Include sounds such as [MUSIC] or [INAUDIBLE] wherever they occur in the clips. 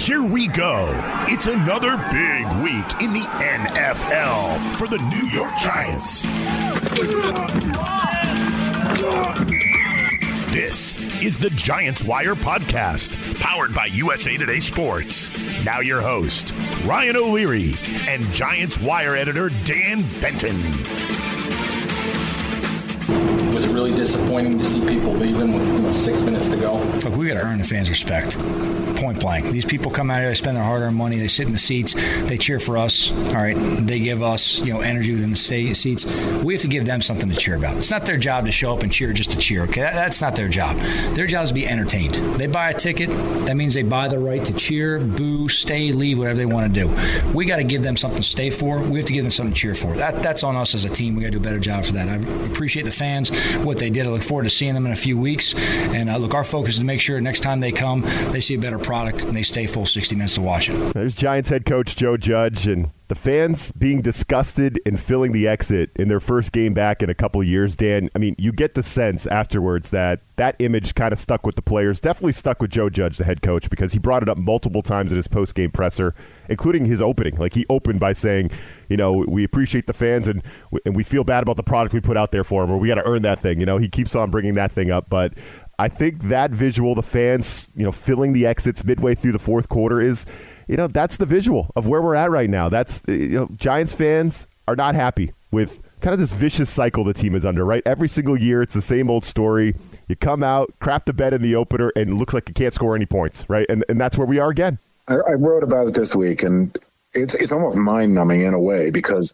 Here we go. It's another big week in the NFL for the New York Giants. This is the Giants Wire podcast, powered by USA Today Sports. Now, your host, Ryan O'Leary, and Giants Wire editor, Dan Benton. Was it really disappointing to see people leaving with you know, six minutes to go? Look, we got to earn the fans' respect. Point blank. These people come out here, they spend their hard-earned money, they sit in the seats, they cheer for us. All right, they give us you know energy within the state seats. We have to give them something to cheer about. It's not their job to show up and cheer just to cheer. Okay, that, that's not their job. Their job is to be entertained. They buy a ticket. That means they buy the right to cheer, boo, stay, leave, whatever they want to do. We got to give them something to stay for. We have to give them something to cheer for. That that's on us as a team. We got to do a better job for that. I appreciate the fans what they did. I look forward to seeing them in a few weeks. And uh, look, our focus is to make sure next time they come, they see a better product and they stay full 60 minutes to watch it. There's Giants head coach Joe Judge and the fans being disgusted and filling the exit in their first game back in a couple years, Dan. I mean, you get the sense afterwards that that image kind of stuck with the players, definitely stuck with Joe Judge, the head coach, because he brought it up multiple times in his post game presser, including his opening. Like he opened by saying, you know, we appreciate the fans and and we feel bad about the product we put out there for them, or we got to earn that thing. You know, he keeps on bringing that thing up, but. I think that visual, the fans, you know, filling the exits midway through the fourth quarter is you know, that's the visual of where we're at right now. That's, you know, Giants fans are not happy with kind of this vicious cycle the team is under, right? Every single year, it's the same old story. You come out, crap the bed in the opener, and it looks like you can't score any points, right? And, and that's where we are again. I, I wrote about it this week, and it's it's almost mind numbing in a way because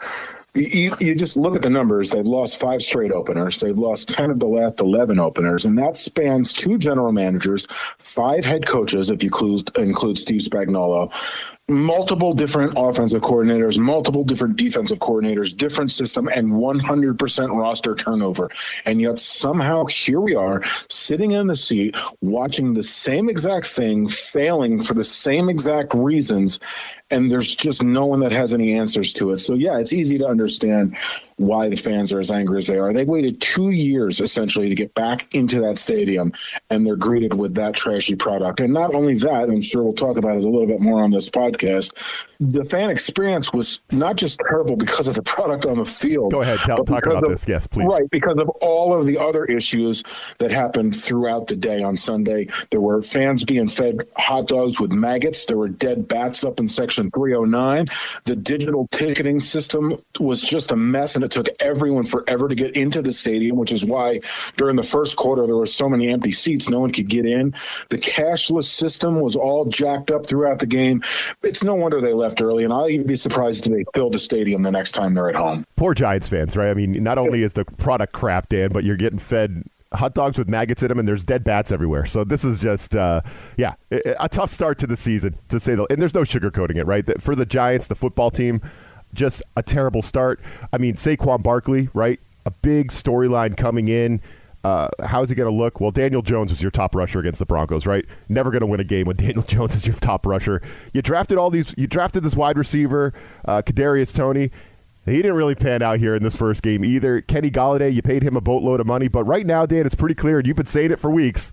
you, you just look at the numbers. They've lost five straight openers. They've lost 10 of the last 11 openers, and that spans two general managers, five head coaches, if you include, include Steve Spagnuolo, multiple different offensive coordinators, multiple different defensive coordinators, different system, and 100% roster turnover. And yet somehow here we are sitting in the seat watching the same exact thing failing for the same exact reasons. And there's just no one that has any answers to it. So, yeah, it's easy to understand why the fans are as angry as they are. They waited two years essentially to get back into that stadium, and they're greeted with that trashy product. And not only that, I'm sure we'll talk about it a little bit more on this podcast. The fan experience was not just terrible because of the product on the field. Go ahead, tell, talk about of, this. Yes, please. Right, because of all of the other issues that happened throughout the day on Sunday. There were fans being fed hot dogs with maggots. There were dead bats up in section 309. The digital ticketing system was just a mess, and it took everyone forever to get into the stadium, which is why during the first quarter there were so many empty seats, no one could get in. The cashless system was all jacked up throughout the game. It's no wonder they left early, and I'll even be surprised if they fill the stadium the next time they're at home. Poor Giants fans, right? I mean, not only is the product crap, Dan, but you're getting fed hot dogs with maggots in them, and there's dead bats everywhere. So this is just, uh, yeah, a tough start to the season, to say the. And there's no sugarcoating it, right? For the Giants, the football team, just a terrible start. I mean, Saquon Barkley, right? A big storyline coming in. Uh, how's he going to look? Well, Daniel Jones was your top rusher against the Broncos, right? Never going to win a game when [LAUGHS] Daniel Jones is your top rusher. You drafted all these. You drafted this wide receiver, uh, Kadarius Toney. He didn't really pan out here in this first game either. Kenny Golladay, you paid him a boatload of money, but right now, Dan, it's pretty clear, and you've been saying it for weeks.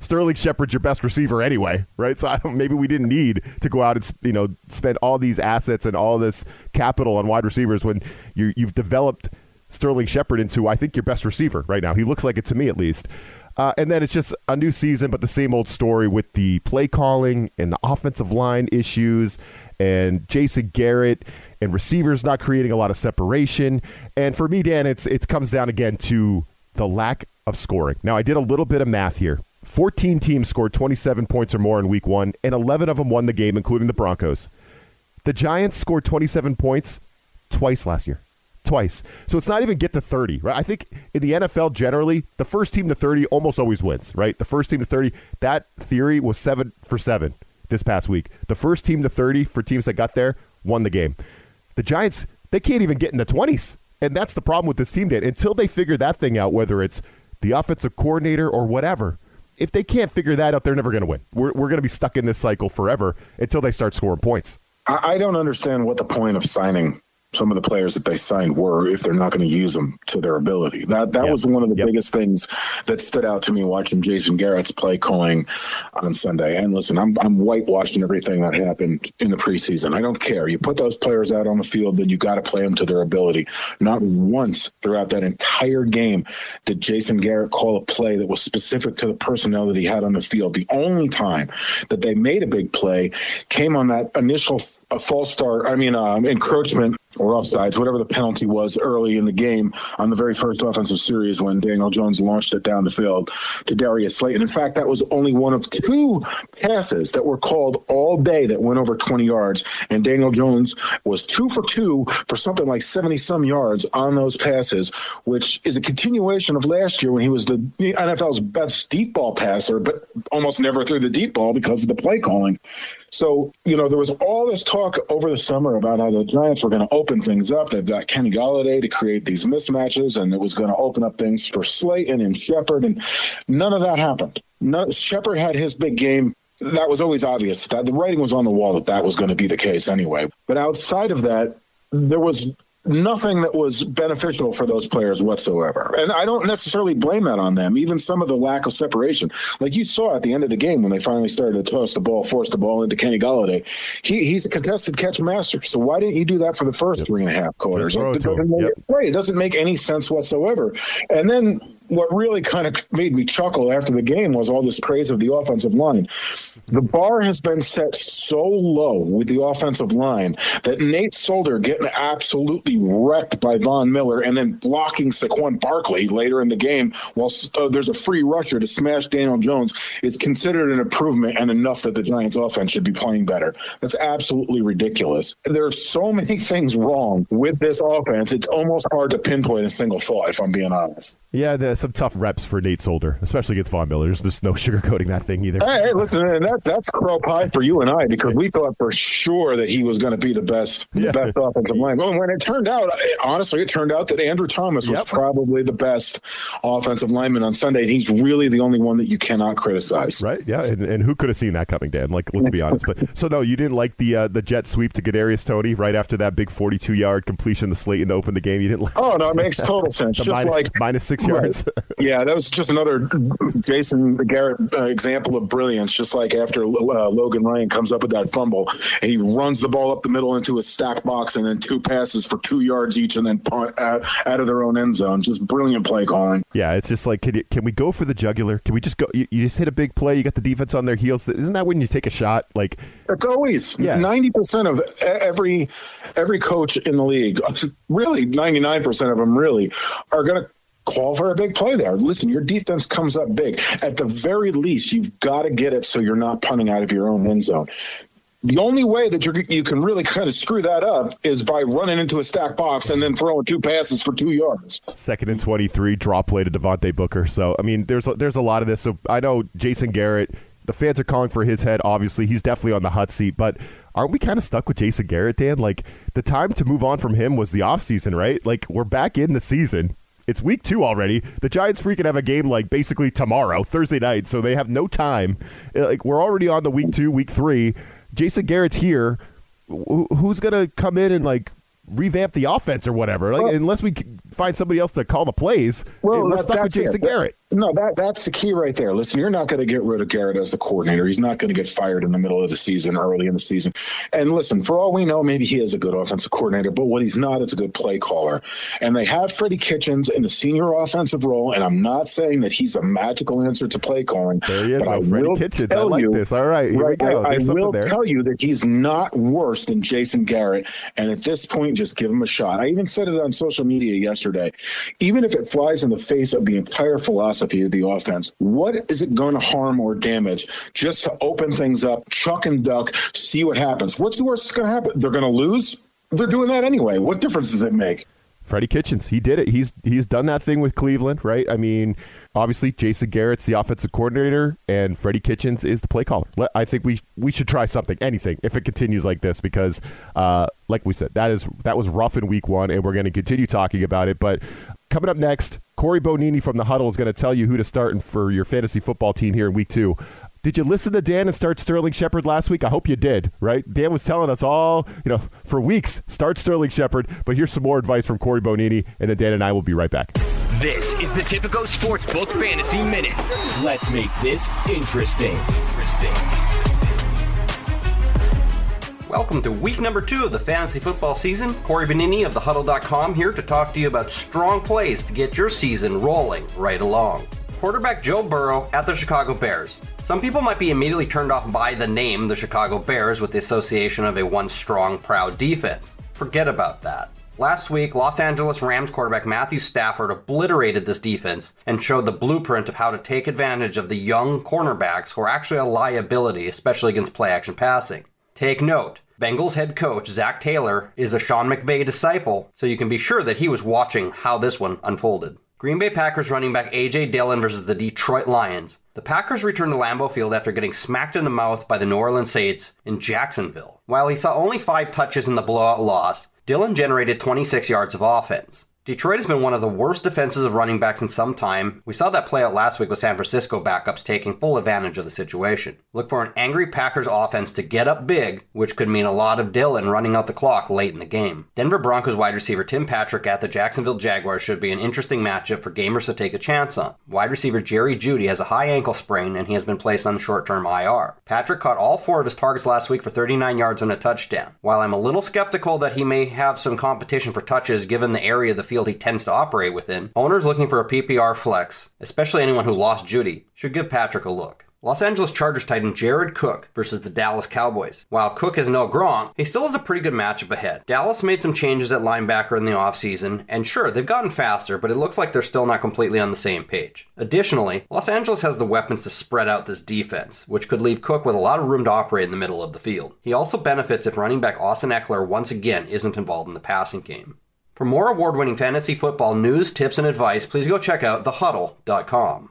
Sterling Shepard's your best receiver anyway, right? So maybe we didn't need to go out and you know spend all these assets and all this capital on wide receivers when you you've developed Sterling Shepard into I think your best receiver right now. He looks like it to me at least. Uh, and then it's just a new season, but the same old story with the play calling and the offensive line issues and Jason Garrett and receivers not creating a lot of separation. And for me, Dan, it's it comes down again to the lack of scoring. Now, I did a little bit of math here. 14 teams scored 27 points or more in week one, and 11 of them won the game, including the Broncos. The Giants scored 27 points twice last year. Twice. So it's not even get to 30, right? I think in the NFL generally, the first team to 30 almost always wins, right? The first team to 30, that theory was seven for seven this past week. The first team to 30 for teams that got there won the game. The Giants, they can't even get in the 20s. And that's the problem with this team, Dan. Until they figure that thing out, whether it's the offensive coordinator or whatever, if they can't figure that out, they're never going to win. We're, we're going to be stuck in this cycle forever until they start scoring points. I don't understand what the point of signing some of the players that they signed were if they're not going to use them to their ability. That that was one of the yep. biggest things that stood out to me watching Jason Garrett's play calling on Sunday. And listen, I'm I'm whitewashing everything that happened in the preseason. I don't care. You put those players out on the field, then you got to play them to their ability. Not once throughout that entire game did Jason Garrett call a play that was specific to the personnel that he had on the field. The only time that they made a big play came on that initial a false start, I mean, um, encroachment or offsides, whatever the penalty was early in the game on the very first offensive series when Daniel Jones launched it down the field to Darius Slayton. In fact, that was only one of two passes that were called all day that went over 20 yards. And Daniel Jones was two for two for something like 70 some yards on those passes, which is a continuation of last year when he was the NFL's best deep ball passer, but almost never threw the deep ball because of the play calling. So, you know, there was all this talk over the summer about how the Giants were going to open things up. They've got Kenny Golladay to create these mismatches, and it was going to open up things for Slayton and Shepard, and none of that happened. Shepard had his big game that was always obvious that the writing was on the wall that that was going to be the case anyway. But outside of that, there was nothing that was beneficial for those players whatsoever. And I don't necessarily blame that on them, even some of the lack of separation. Like you saw at the end of the game when they finally started to toss the ball, force the ball into Kenny Golladay. He, he's a contested catch master. So why didn't you do that for the first yep. three and a half quarters? It doesn't, yep. right, it doesn't make any sense whatsoever. And then what really kind of made me chuckle after the game was all this praise of the offensive line. The bar has been set so low with the offensive line that Nate Solder getting absolutely wrecked by Von Miller and then blocking Saquon Barkley later in the game while uh, there's a free rusher to smash Daniel Jones is considered an improvement and enough that the Giants offense should be playing better. That's absolutely ridiculous. There are so many things wrong with this offense. It's almost hard to pinpoint a single thought if I'm being honest. Yeah, there's some tough reps for Nate Solder, especially against Von Miller. There's just no [LAUGHS] sugarcoating that thing either. Hey, hey listen, that's that's crow pie for you and I because we thought for sure that he was going to be the best, yeah. the best offensive line. Well, when it turned out, honestly, it turned out that Andrew Thomas was yep. probably the best offensive lineman on Sunday. He's really the only one that you cannot criticize. Right? Yeah, and, and who could have seen that coming, Dan? Like, let's be honest. But so no, you didn't like the uh, the jet sweep to Kadarius Toney right after that big 42 yard completion to Slayton to open the game. You didn't. like Oh no, it makes [LAUGHS] total sense. Just minus, like minus six [LAUGHS] yards. Yeah, that was just another Jason Garrett uh, example of brilliance. Just like after uh, Logan Ryan comes up with that fumble, and he runs the ball up the middle into a stack box, and then two passes for two yards each, and then punt out, out of their own end zone. Just brilliant play calling. Yeah, it's just like, can, you, can we go for the jugular? Can we just go? You, you, just hit a big play. You got the defense on their heels. Isn't that when you take a shot? Like it's always ninety percent of every every coach in the league, [LAUGHS] really ninety nine percent of them, really are going to call for a big play there. Listen, your defense comes up big. At the very least, you've got to get it so you're not punting out of your own end zone. The only way that you you can really kind of screw that up is by running into a stack box and then throwing two passes for two yards. Second and twenty three, drop play to Devontae Booker. So I mean, there's a, there's a lot of this. So I know Jason Garrett. The fans are calling for his head. Obviously, he's definitely on the hot seat. But aren't we kind of stuck with Jason Garrett, Dan? Like the time to move on from him was the offseason, right? Like we're back in the season. It's week two already. The Giants freaking have a game like basically tomorrow, Thursday night, so they have no time. Uh, like we're already on the week two, week three. Jason Garrett's here. Who's gonna come in and like revamp the offense or whatever? Like well, unless we find somebody else to call the plays, well, we're stuck with Jason it. Garrett. No, that that's the key right there. Listen, you're not going to get rid of Garrett as the coordinator. He's not going to get fired in the middle of the season, early in the season. And listen, for all we know, maybe he is a good offensive coordinator, but what he's not is a good play caller. And they have Freddie Kitchens in the senior offensive role, and I'm not saying that he's a magical answer to play calling. There he is, but I Freddie will Kitchens. I like you, this. All right, here right, we go. I, I will there. tell you that he's not worse than Jason Garrett, and at this point, just give him a shot. I even said it on social media yesterday. Even if it flies in the face of the entire philosophy of the offense offense. What is it going to harm or damage just to open things up, chuck and duck, see what happens? What's the worst that's going to happen? They're going to lose. They're doing that anyway. What difference does it make? Freddie Kitchens, he did it. He's he's done that thing with Cleveland, right? I mean, obviously Jason Garrett's the offensive coordinator, and Freddie Kitchens is the play caller. I think we we should try something, anything, if it continues like this, because, uh, like we said, that is that was rough in Week One, and we're going to continue talking about it. But coming up next, Corey Bonini from the Huddle is going to tell you who to start for your fantasy football team here in Week Two. did you listen to Dan and start Sterling Shepard last week? I hope you did, right? Dan was telling us all, you know, for weeks, start Sterling Shepard. But here's some more advice from Corey Bonini, and then Dan and I will be right back. This is the Tipico Sportsbook Fantasy Minute. Let's make this interesting. Interesting. Welcome to week number two of the fantasy football season. Corey Benini of thehuddle.com here to talk to you about strong plays to get your season rolling right along. Quarterback Joe Burrow at the Chicago Bears. Some people might be immediately turned off by the name the Chicago Bears with the association of a once strong, proud defense. Forget about that. Last week, Los Angeles Rams quarterback Matthew Stafford obliterated this defense and showed the blueprint of how to take advantage of the young cornerbacks who are actually a liability, especially against play action passing. Take note, Bengals head coach Zac Taylor is a Sean McVay disciple, so you can be sure that he was watching how this one unfolded. Green Bay Packers running back A.J. Dillon versus the Detroit Lions. The Packers returned to Lambeau Field after getting smacked in the mouth by the New Orleans Saints in Jacksonville. While he saw only five touches in the blowout loss, Dillon generated 26 yards of offense. Detroit has been one of the worst defenses of running backs in some time. We saw that play out last week with San Francisco backups taking full advantage of the situation. Look for an angry Packers offense to get up big, which could mean a lot of Dillon running out the clock late in the game. Denver Broncos wide receiver Tim Patrick at the Jacksonville Jaguars should be an interesting matchup for gamers to take a chance on. Wide receiver Jerry Jeudy has a high ankle sprain and he has been placed on short-term IR. Patrick caught all four of his targets last week for 39 yards and a touchdown. While I'm a little skeptical that he may have some competition for touches given the area of the field field he tends to operate within, owners looking for a PPR flex, especially anyone who lost Jeudy, should give Patrick a look. Los Angeles Chargers tight end Jared Cook versus the Dallas Cowboys. While Cook has no Gronk, he still has a pretty good matchup ahead. Dallas made some changes at linebacker in the offseason, and sure, they've gotten faster, but it looks like they're still not completely on the same page. Additionally, Los Angeles has the weapons to spread out this defense, which could leave Cook with a lot of room to operate in the middle of the field. He also benefits if running back Austin Ekeler once again isn't involved in the passing game. For more award winning fantasy football news, tips, and advice, please go check out thehuddle.com.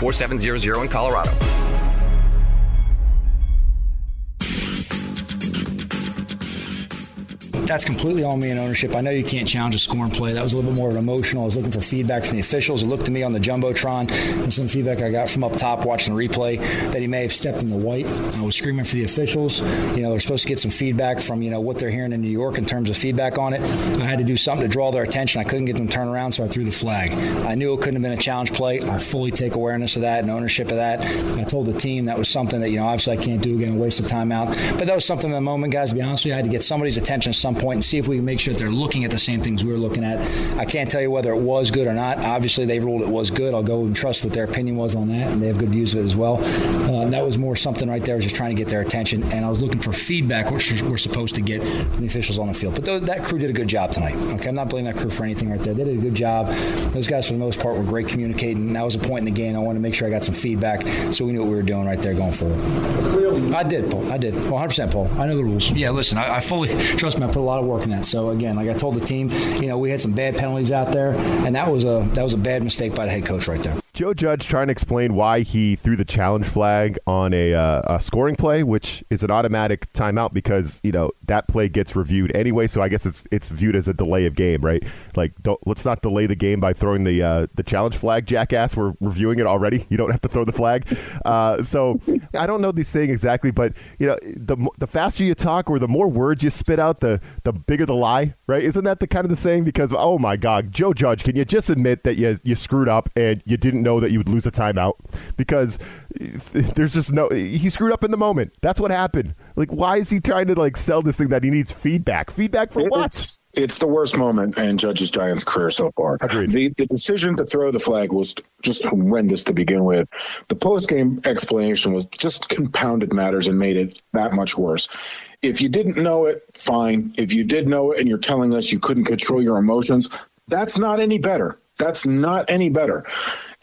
4700 in Colorado. That's completely on me in ownership. I know you can't challenge a score and play. That was a little bit more of an emotional. I was looking for feedback from the officials. It looked to me on the jumbotron and some feedback I got from up top watching the replay that he may have stepped in the white. I was screaming for the officials. You know, they're supposed to get some feedback from you know what they're hearing in New York in terms of feedback on it. I had to do something to draw their attention. I couldn't get them to turn around, so I threw the flag. I knew it couldn't have been a challenge play. I fully take awareness of that and ownership of that. I told the team that was something that you know obviously I can't do again, waste of timeout. But that was something in the moment, guys. To be honest with you, I had to get somebody's attention at some point and see if we can make sure that they're looking at the same things we are looking at. I can't tell you whether it was good or not. Obviously, they ruled it was good. I'll go and trust what their opinion was on that, and they have good views of it as well. Uh, that was more something right there, I was just trying to get their attention, and I was looking for feedback, which we're supposed to get from the officials on the field. But those, that crew did a good job tonight. Okay, I'm not blaming that crew for anything right there. They did a good job. Those guys, for the most part, were great communicating. That was a point in the game. I wanted to make sure I got some feedback so we knew what we were doing right there going forward. Clearly, I did, Paul. I did. 100 percent, Paul. I know the rules. Yeah, listen, I, I fully trust me. I put a lot of work in that. So again, like I told the team, you know, we had some bad penalties out there, and that was a that was a bad mistake by the head coach right there. Joe Judge trying to explain why he threw the challenge flag on a, uh, a scoring play, which is an automatic timeout because you know that play gets reviewed anyway. So I guess it's it's viewed as a delay of game, right? Like, let's not delay the game by throwing the uh, the challenge flag, jackass. We're reviewing it already. You don't have to throw the flag. Uh, so I don't know these saying exactly, but you know, the the faster you talk or the more words you spit out, the the bigger the lie, right? Isn't that the kind of the saying? Because oh my God, Joe Judge, can you just admit that you you screwed up and you didn't know that you would lose a timeout because [LAUGHS] there's just no he screwed up in the moment. That's what happened. Like why is he trying to like sell this thing that he needs feedback? Feedback for what? It's, it's the worst moment in Judge's Giants career so far. Agreed. The, the decision to throw the flag was just horrendous to begin with. The post game explanation was just compounded matters and made it that much worse. If you didn't know it, fine. If you did know it and you're telling us you couldn't control your emotions, that's not any better. That's not any better.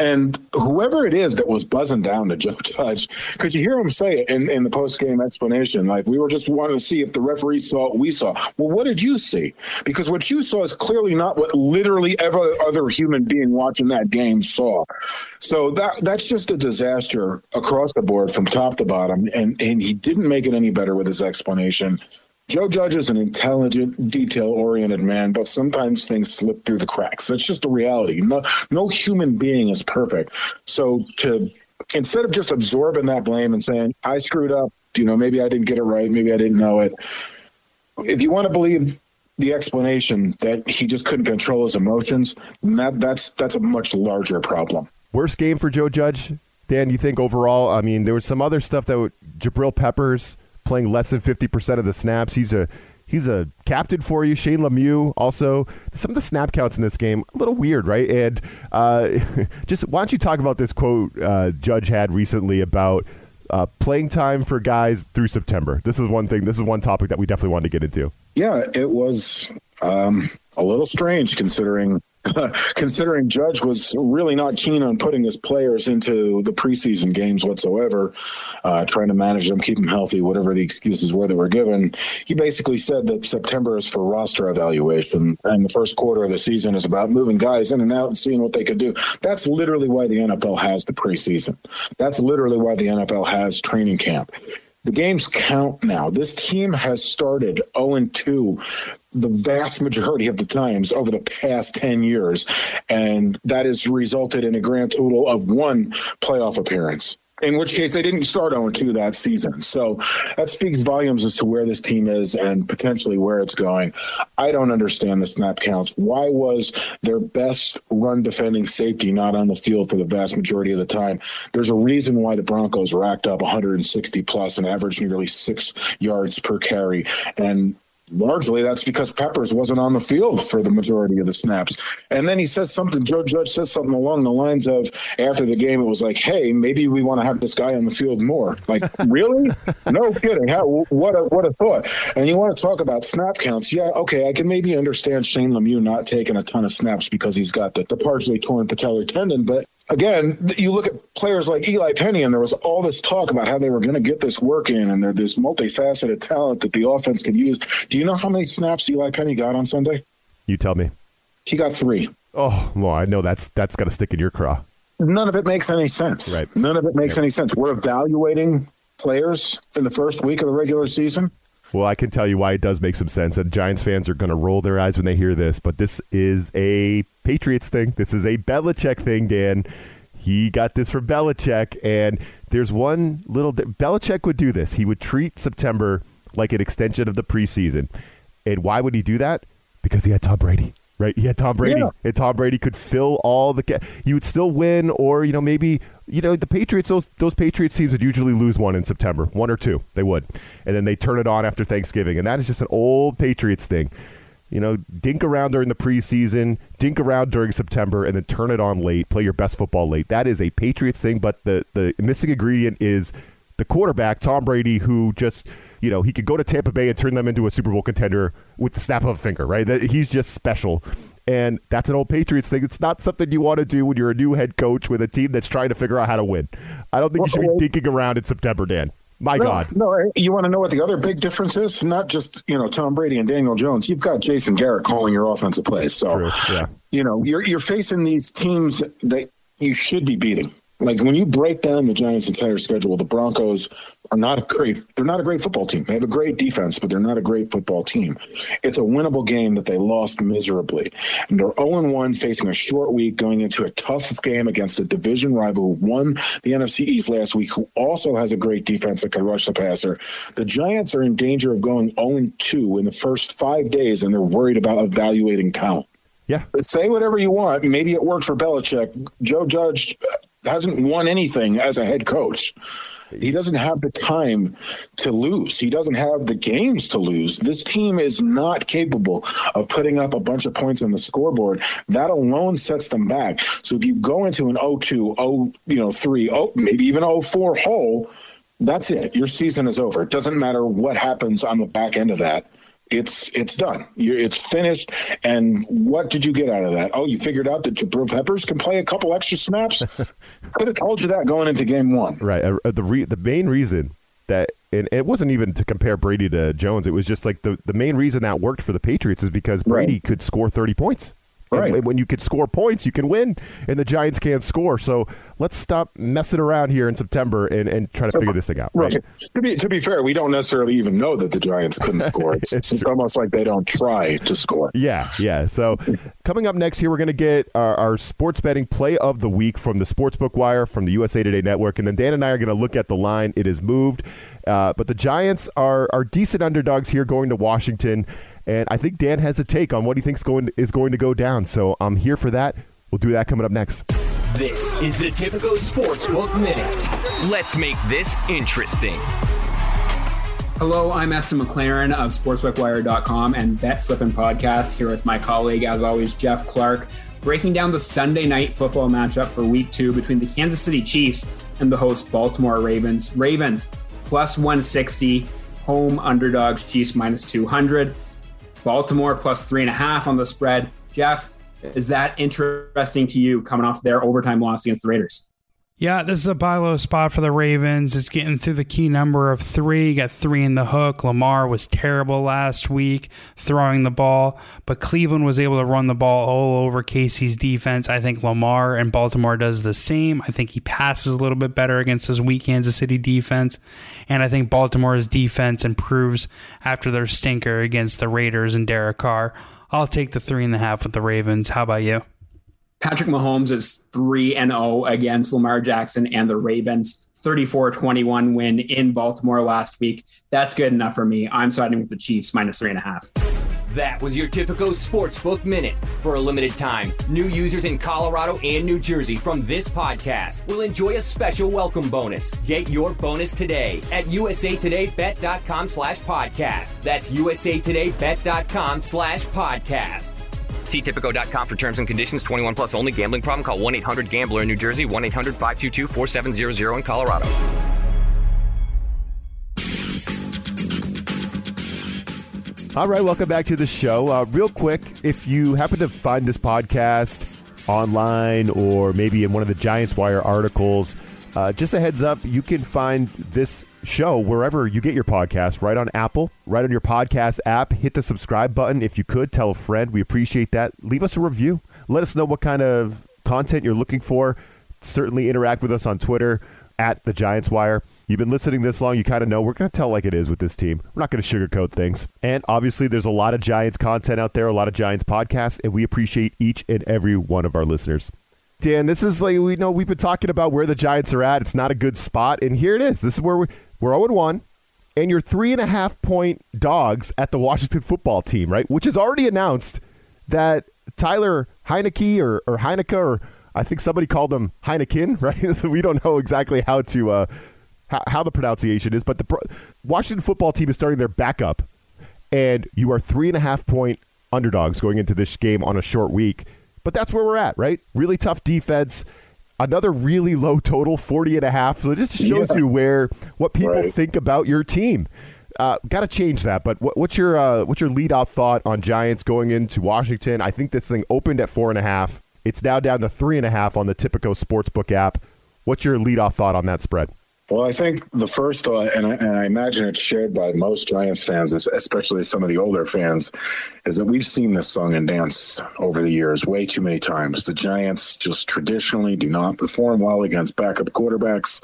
And whoever it is that was buzzing down to Joe [LAUGHS] Judge, because you hear him say it in, in the post game explanation, like we were just wanting to see if the referee saw what we saw. Well, what did you see? Because what you saw is clearly not what literally every other human being watching that game saw. So that that's just a disaster across the board from top to bottom. And and he didn't make it any better with his explanation. Joe Judge is an intelligent, detail-oriented man, but sometimes things slip through the cracks. That's just a reality. No, no human being is perfect. So to instead of just absorbing that blame and saying I screwed up, you know, maybe I didn't get it right, maybe I didn't know it. If you want to believe the explanation that he just couldn't control his emotions, that that's that's a much larger problem. Worst game for Joe Judge, Dan. You think overall? I mean, there was some other stuff that would, Jabril Peppers playing less than 50% of the snaps. He's a he's a captain for you. Shane Lemieux also. Some of the snap counts in this game a little weird, right? And uh, [LAUGHS] just why don't you talk about this quote uh, Judge had recently about uh, playing time for guys through September. This is one thing. This is one topic that we definitely wanted to get into. Yeah, it was um, a little strange considering [LAUGHS] considering Judge was really not keen on putting his players into the preseason games whatsoever, uh, trying to manage them, keep them healthy, whatever the excuses were that were given. He basically said that September is for roster evaluation, and the first quarter of the season is about moving guys in and out and seeing what they could do. That's literally why the NFL has the preseason. That's literally why the NFL has training camp. The games count now. This team has started 0 2 the vast majority of the times over the past 10 years. And that has resulted in a grand total of one playoff appearance in which case they didn't start 0 2 that season. So that speaks volumes as to where this team is and potentially where it's going. I don't understand the snap counts. Why was their best run defending safety not on the field for the vast majority of the time? There's a reason why the Broncos racked up 160 plus and averaged nearly six yards per carry. And largely that's because Peppers wasn't on the field for the majority of the snaps. And then he says something, Joe Judge says something along the lines of after the game, it was like, hey, maybe we want to have this guy on the field more. Like, [LAUGHS] really? no kidding. How, what, a, what a thought. And you want to talk about snap counts. Yeah, okay, I can maybe understand Shane Lemieux not taking a ton of snaps because he's got the, the partially torn patellar tendon, but again, you look at players like Eli Penny, and there was all this talk about how they were going to get this work in, and there's multifaceted talent that the offense could use. Do you know how many snaps Eli Penny got on Sunday? You tell me. He got three. Oh, well, I know that's that's got to stick in your craw. None of it makes any sense. Right. None of it makes any sense. We're evaluating players in the first week of the regular season. Well, I can tell you why it does make some sense. And Giants fans are going to roll their eyes when they hear this, but this is a Patriots thing. This is a Belichick thing, Dan. He got this from Belichick, and there's one little. Belichick would do this. He would treat September like an extension of the preseason. And why would he do that? Because he had Tom Brady right? Had Tom Brady, yeah. and Tom Brady could fill all the. You would still win, or you know maybe you know the Patriots. Those those Patriots teams would usually lose one in September, one or two. They would, and then they turn it on after Thanksgiving, and that is just an old Patriots thing. You know, dink around during the preseason, dink around during September, and then turn it on late. Play your best football late. That is a Patriots thing, but the the missing ingredient is the quarterback, Tom Brady, who just you know he could go to Tampa Bay and turn them into a Super Bowl contender with the snap of a finger. Right? He's just special. And that's an old Patriots thing. It's not something you want to do when you're a new head coach with a team that's trying to figure out how to win. I don't think you should be dinking around in September, Dan. My no, God. No, you want to know what the other big difference is? Not just, you know, Tom Brady and Daniel Jones. You've got Jason Garrett calling your offensive plays. So, True, yeah. you know, you're, you're facing these teams that you should be beating. Like when you break down the Giants' entire schedule, the Broncos are not a great. They're not a great football team. They have a great defense, but they're not a great football team. It's a winnable game that they lost miserably, and they're zero oh one, facing a short week, going into a tough game against a division rival who won the NFC East last week, who also has a great defense that can rush the passer. The Giants are in danger of going 0 2 in the first five days, and they're worried about evaluating talent. Yeah. But say whatever you want. Maybe it worked for Belichick. Joe Judge hasn't won anything as a head coach. He doesn't have the time to lose. He doesn't have the games to lose. This team is not capable of putting up a bunch of points on the scoreboard. That alone sets them back. So if you go into an 0-2, 0, you know, 3, 0, maybe even 0-4 hole, that's it. Your season is over. It doesn't matter what happens on the back end of that it's it's done. You, it's finished. And what did you get out of that? Oh, you figured out that Jabril Peppers can play a couple extra snaps. [LAUGHS] Could have told you that going into game one. Right. Uh, the re- the main reason that and it wasn't even to compare Brady to Jones. It was just like the the main reason that worked for the Patriots is because Brady Right. could score thirty points. Right. And when you can score points, you can win, and the Giants can't score. So let's stop messing around here in September and, and try to figure this thing out. Right. Right. To be to be fair, we don't necessarily even know that the Giants couldn't [LAUGHS] score. It's, It's it's almost like they don't try to score. Yeah, yeah. So coming up next here, we're going to get our, our sports betting play of the week from the Sportsbook Wire from the USA Today Network, and then Dan and I are going to look at the line. It is moved, uh, but the Giants are are decent underdogs here going to Washington, and I think Dan has a take on what he thinks going is going to go down. So I'm here for that. We'll do that coming up next. This is the Typico Sportsbook Minute. Let's make this interesting. Hello, I'm Eston McLaren of SportsBookWire.com and Bet Flippin' Podcast here with my colleague, as always, Jeff Clark, breaking down the Sunday night football matchup for Week Two between the Kansas City Chiefs and the host Baltimore Ravens. Ravens plus 160, home underdogs Chiefs minus 200, Baltimore plus three and a half on the spread. Jeff, is that interesting to you coming off their overtime loss against the Raiders? Yeah, this is a buy low spot for the Ravens. It's getting through the key number of three. You got three in the hook. Lamar was terrible last week throwing the ball, but Cleveland was able to run the ball all over KC's defense. I think Lamar and Baltimore does the same. I think he passes a little bit better against his weak Kansas City defense, and I think Baltimore's defense improves after their stinker against the Raiders and Derek Carr. I'll take the three and a half with the Ravens. How about you? Patrick Mahomes is 3 and 0 against Lamar Jackson and the Ravens. 34-21 win in Baltimore last week. That's good enough for me. I'm siding with the Chiefs minus three and a half. That was your Tipico Sportsbook Minute. For a limited time, new users in Colorado and New Jersey from this podcast will enjoy a special welcome bonus. Get your bonus today at usatodaybet.com slash podcast. That's usatodaybet.com slash podcast. See Tipico.com for terms and conditions. 21 plus only. Gambling problem? Call 1-800-GAMBLER in New Jersey. 1-800-522-4700 in Colorado. All right, welcome back to the show. Uh, real quick, if you happen to find this podcast online or maybe in one of the Giants Wire articles, uh, just a heads up, you can find this show wherever you get your podcast, right on Apple, right on your podcast app. Hit the subscribe button if you could. Tell a friend. We appreciate that. Leave us a review. Let us know what kind of content you're looking for. Certainly interact with us on Twitter at the Giants Wire. You've been listening this long, you kind of know we're going to tell like it is with this team. We're not going to sugarcoat things. And obviously, there's a lot of Giants content out there, a lot of Giants podcasts, and we appreciate each and every one of our listeners. Dan, this is like we know we've been talking about where the Giants are at. It's not a good spot, and here it is. This is where we, we're 0 1, and you're three and a half point dogs at the Washington football team, right? Which is already announced that Tyler Heinicke or, or Heinicke or I think somebody called him Heineken, [LAUGHS] right? we don't know exactly how to uh, how, how the pronunciation is, but the pro- Washington football team is starting their backup, and you are three and a half point underdogs going into this game on a short week. But that's where we're at, right? Really tough defense. Another really low total, 40 and a half. So it just shows Yeah. you where what people Right. think about your team. Uh, Got to change that. But what, what's your uh, what's your lead out thought on Giants going into Washington? I think this thing opened at four and a half. It's now down to three and a half on the Tipico Sportsbook app. What's your lead off thought on that spread? Well, I think the first thought, and I, and I imagine it's shared by most Giants fans, especially some of the older fans, is that we've seen this song and dance over the years way too many times. The Giants just traditionally do not perform well against backup quarterbacks.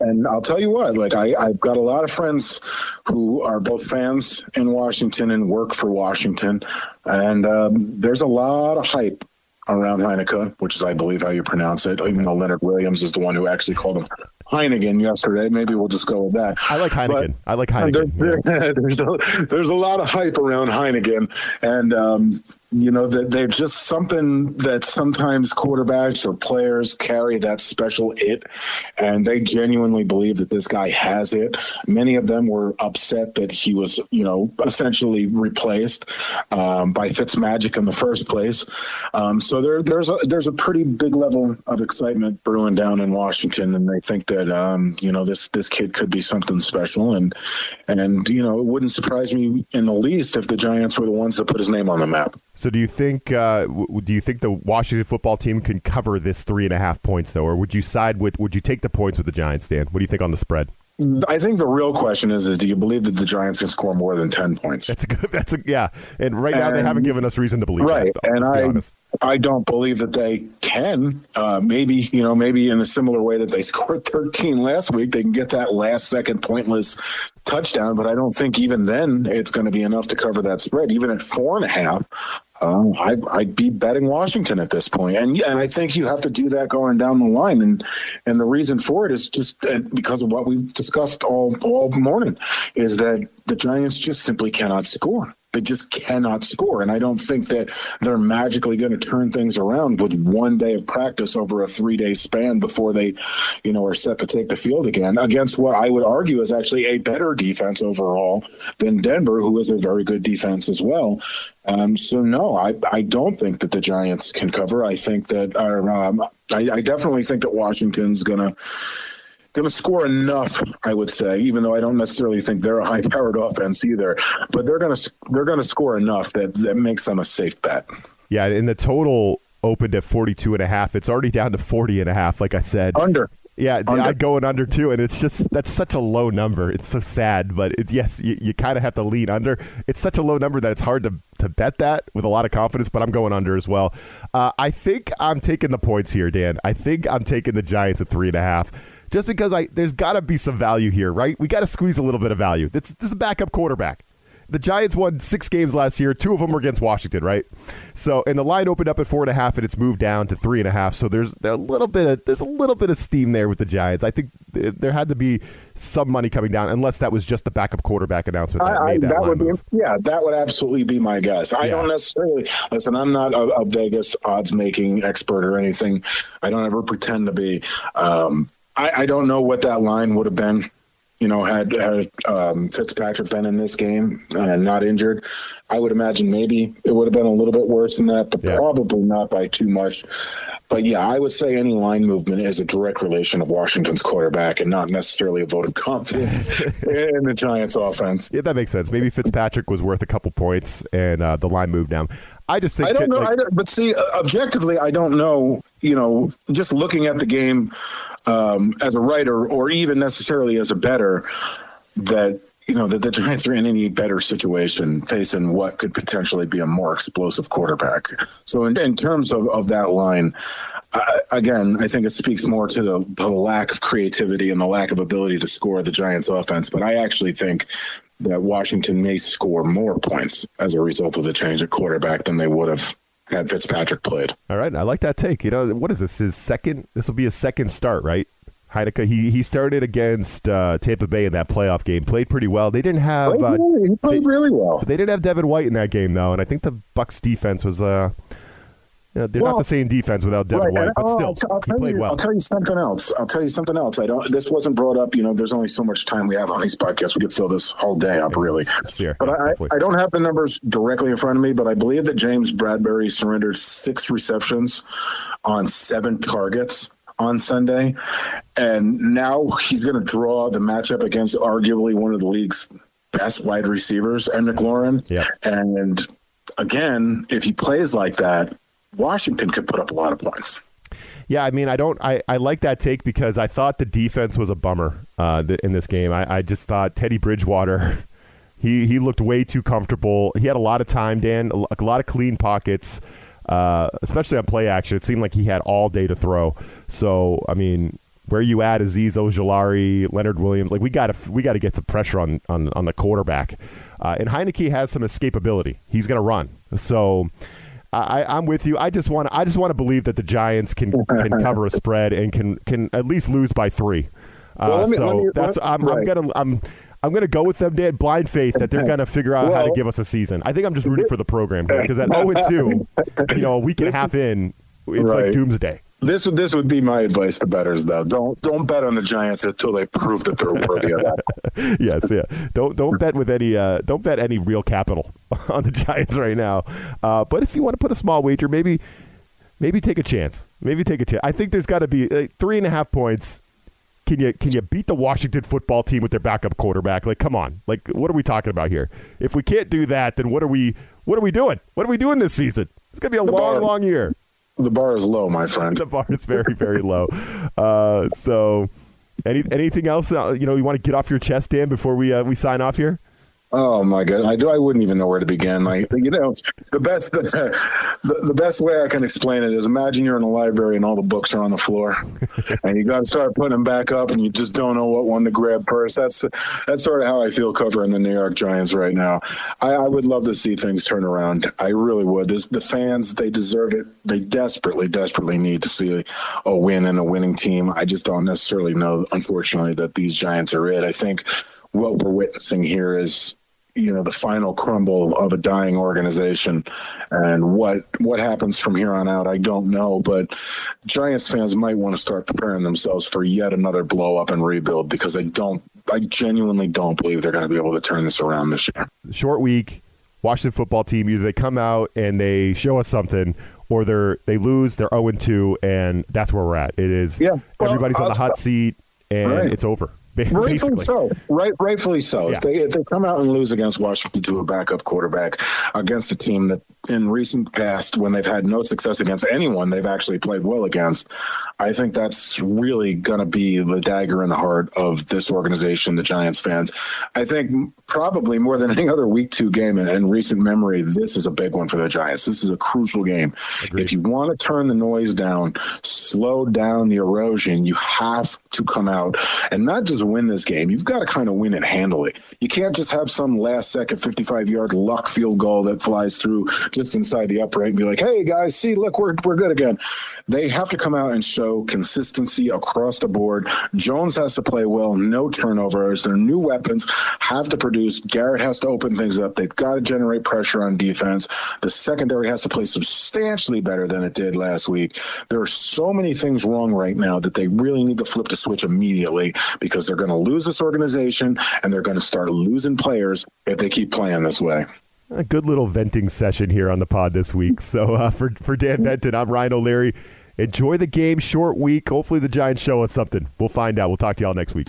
And I'll tell you what, like I, I've got a lot of friends who are both fans in Washington and work for Washington. And um, there's a lot of hype around Heinicke, which is, I believe, how you pronounce it, even though Leonard Williams is the one who actually called him Heineken yesterday. Maybe we'll just go with that. I like Heineken. But- I like Heineken. there- [LAUGHS] there's, a, there's a lot of hype around Heineken, and um, you know that they're just something that sometimes quarterbacks or players carry that special it and they genuinely believe that this guy has it. Many of them were upset that he was you know essentially replaced um, by Fitzmagic in the first place. Um, so there, there's a there's a pretty big level of excitement brewing down in Washington and they think that um, you know this this kid could be something special. And and you know it wouldn't surprise me in the least if the Giants were the ones that put his name on the map So do you think uh, w- do you think the Washington football team can cover this three and a half points though, or would you side with would you take the points with the Giants, Dan? What do you think on the spread? I think the real question is: Is do you believe that the Giants can score more than ten points? That's a good. [LAUGHS] That's a yeah. And right now they haven't given us reason to believe right, that. and I honest. I don't believe that they can. Uh, maybe you know, maybe in a similar way that they scored [LAUGHS] thirteen last week, they can get that last second pointless touchdown. But I don't think even then it's going to be enough to cover that spread. Even at four and a half. Uh, I, I'd be betting Washington at this point, and and I think you have to do that going down the line, and and the reason for it is just because of what we've discussed all all morning, is that the Giants just simply cannot score. They just cannot score. And I don't think that they're magically going to turn things around with one day of practice over a three day span before they, you know, are set to take the field again against what I would argue is actually a better defense overall than Denver, who is a very good defense as well. Um, so no, I, I don't think that the Giants can cover. I think that, um, I, I definitely think that Washington's going to, going to score enough, I would say, even though I don't necessarily think they're a high-powered [LAUGHS] offense either. But they're going to they're going to score enough that that makes them a safe bet. Yeah, and the total opened at 42 and a half. It's already down to 40 and a half like I said. Under. Yeah, Under. I go in under too, and it's just that's such a low number. It's so sad, but it's yes, you, you kind of have to lean under. It's such a low number that it's hard to to bet that with a lot of confidence. But I'm going under as well. Uh, I think I'm taking the points here, Dan. I think I'm taking the Giants at three and a half, just because I there's got to be some value here, right? We got to squeeze a little bit of value. This, this is a backup quarterback. The Giants won six games last year. Two of them were against Washington, right? So, and the line opened up at four and a half, and it's moved down to three and a half. So there's a little bit of there's a little bit of steam there with the Giants. I think there had to be some money coming down, unless that was just the backup quarterback announcement that I, made that, that would be move. yeah, that would absolutely be my guess. I Yeah. don't necessarily listen. I'm not a, a Vegas odds making expert or anything. I don't ever pretend to be. Um, I, I don't know what that line would have been. You know, had had um, Fitzpatrick been in this game and not injured, I would imagine maybe it would have been a little bit worse than that, but Yeah. probably not by too much. But yeah, I would say any line movement is a direct relation of Washington's quarterback and not necessarily a vote of confidence [LAUGHS] in the Giants' offense. Yeah, that makes sense. Maybe Fitzpatrick was worth a couple points, and uh, the line moved down. I just think I don't know. like- I don't, but see, uh, objectively, I don't know. You know, just looking at the game um, as a writer, or even necessarily as a better, that you know that the Giants are in any better situation facing what could potentially be a more explosive quarterback. So, in, in terms of, of that line, I, again, I think it speaks more to the, the lack of creativity and the lack of ability to score the Giants' offense. But I actually think that Washington may score more points as a result of the change at quarterback than they would have had Fitzpatrick played. All right, I like that take. You know, what is this? His second? This will be his second start, right? Heinicke. He he started against uh, Tampa Bay in that playoff game. Played pretty well. They didn't have. Uh, he played really well. they didn't have Devin White in that game though, and I think the Bucs defense was. Uh, you know, they're not the same defense without Devin Right, White, but I'll- still, I'll, t- I'll he tell played you, well. I'll tell you something else. I'll tell you something else. I don't. This wasn't brought up. You know, there's only so much time we have on these podcasts. We could fill this whole day up, really. But yeah, I. I don't have the numbers directly in front of me, but I believe that James Bradberry surrendered six receptions on seven targets on Sunday, and now he's going to draw the matchup against arguably one of the league's best wide receivers, and McLaurin. Yeah. And again, if he plays like that, Washington could put up a lot of points. Yeah, I mean, I don't. I, I like that take because I thought the defense was a bummer uh, th- in this game. I, I just thought Teddy Bridgewater, [LAUGHS] he he looked way too comfortable. He had a lot of time, Dan, a lot of clean pockets, uh, especially on play action. It seemed like he had all day to throw. So, I mean, where you at Azeez Ojulari, Leonard Williams? Like we got to we got to get some pressure on on, on the quarterback. Uh, and Heinicke has some escapability. He's going to run. So. I, I'm with you. I just want I just want to believe that the Giants can can [LAUGHS] cover a spread and can can at least lose by three. Uh, Well, me- so me- that's I'm, I'm gonna I'm I'm going to go with them, Dan. Blind faith that they're [LAUGHS] going to figure out how to give us a season. I think I'm just rooting for the program because at 0 [LAUGHS] and 2, you know, a week and a half in, it's like doomsday. This would this would be my advice to betters though. Don't don't bet on the Giants until they prove that they're worthy of that. [LAUGHS] yes, yeah. Don't don't bet with any uh, don't bet any real capital [LAUGHS] on the Giants right now. Uh, but if you want to put a small wager, maybe maybe take a chance. Maybe take a chance. I think there's got to be uh, three and a half points. Can you can you beat the Washington football team with their backup quarterback? Like, come on. Like, what are we talking about here? If we can't do that, then what are we what are we doing? What are we doing this season? It's gonna be a The long, bar. long year. The bar is low, my [LAUGHS] friend. The bar is very, very low. Uh, so, any anything else? Uh, you know, you want to get off your chest, Dan, before we uh, we sign off here? Oh my god, I do. I wouldn't even know where to begin. Like you know, the best [LAUGHS] the, the best way I can explain it is imagine you're in a library and all the books are on the floor, [LAUGHS] and you got to start putting them back up, and you just don't know what one to grab first. That's that's sort of how I feel covering the New York Giants right now. I, I would love to see things turn around. I really would. This, the fans they deserve it. They desperately, desperately need to see a, a win and a winning team. I just don't necessarily know, unfortunately, that these Giants are it. I think what we're witnessing here is you know the final crumble of a dying organization and what what happens from here on out i don't know but giants fans might want to start preparing themselves for yet another blow up and rebuild because i don't i genuinely don't believe they're going to be able to turn this around this year short week. Washington football team either they come out and they show us something, or they're they lose. They're zero and two, and that's where we're at. It is. Yeah. Well, everybody's on the hot uh, seat, and Right. it's over. [LAUGHS] ba- Rightfully so. Right, rightfully so. Yeah. If they if they come out and lose against Washington to a backup quarterback against a team that in recent past, when they've had no success against anyone, they've actually played well against. I think that's really going to be the dagger in the heart of this organization, the Giants fans. I think probably more than any other Week Two game in, in recent memory, this is a big one for the Giants. This is a crucial game. If you want to turn the noise down, slow down the erosion, you have to come out and not just win this game. You've got to kind of win and handle it. You can't just have some last second 55 yard luck field goal that flies through just inside the upright and be like, hey guys, see, look, we're, we're good again. They have to come out and show consistency across the board. Jones has to play well, no turnovers. Their new weapons have to produce. Garrett has to open things up. They've got to generate pressure on defense. The secondary has to play substantially better than it did last week. There are so many things wrong right now that they really need to flip the switch immediately because they're going to lose this organization and they're going to start losing players if they keep playing this way. A good little venting session here on the pod this week. So uh, for for Dan Benton, I'm Ryan O'Leary. Enjoy the game. Short week. Hopefully the Giants show us something. We'll find out. We'll talk to y'all next week.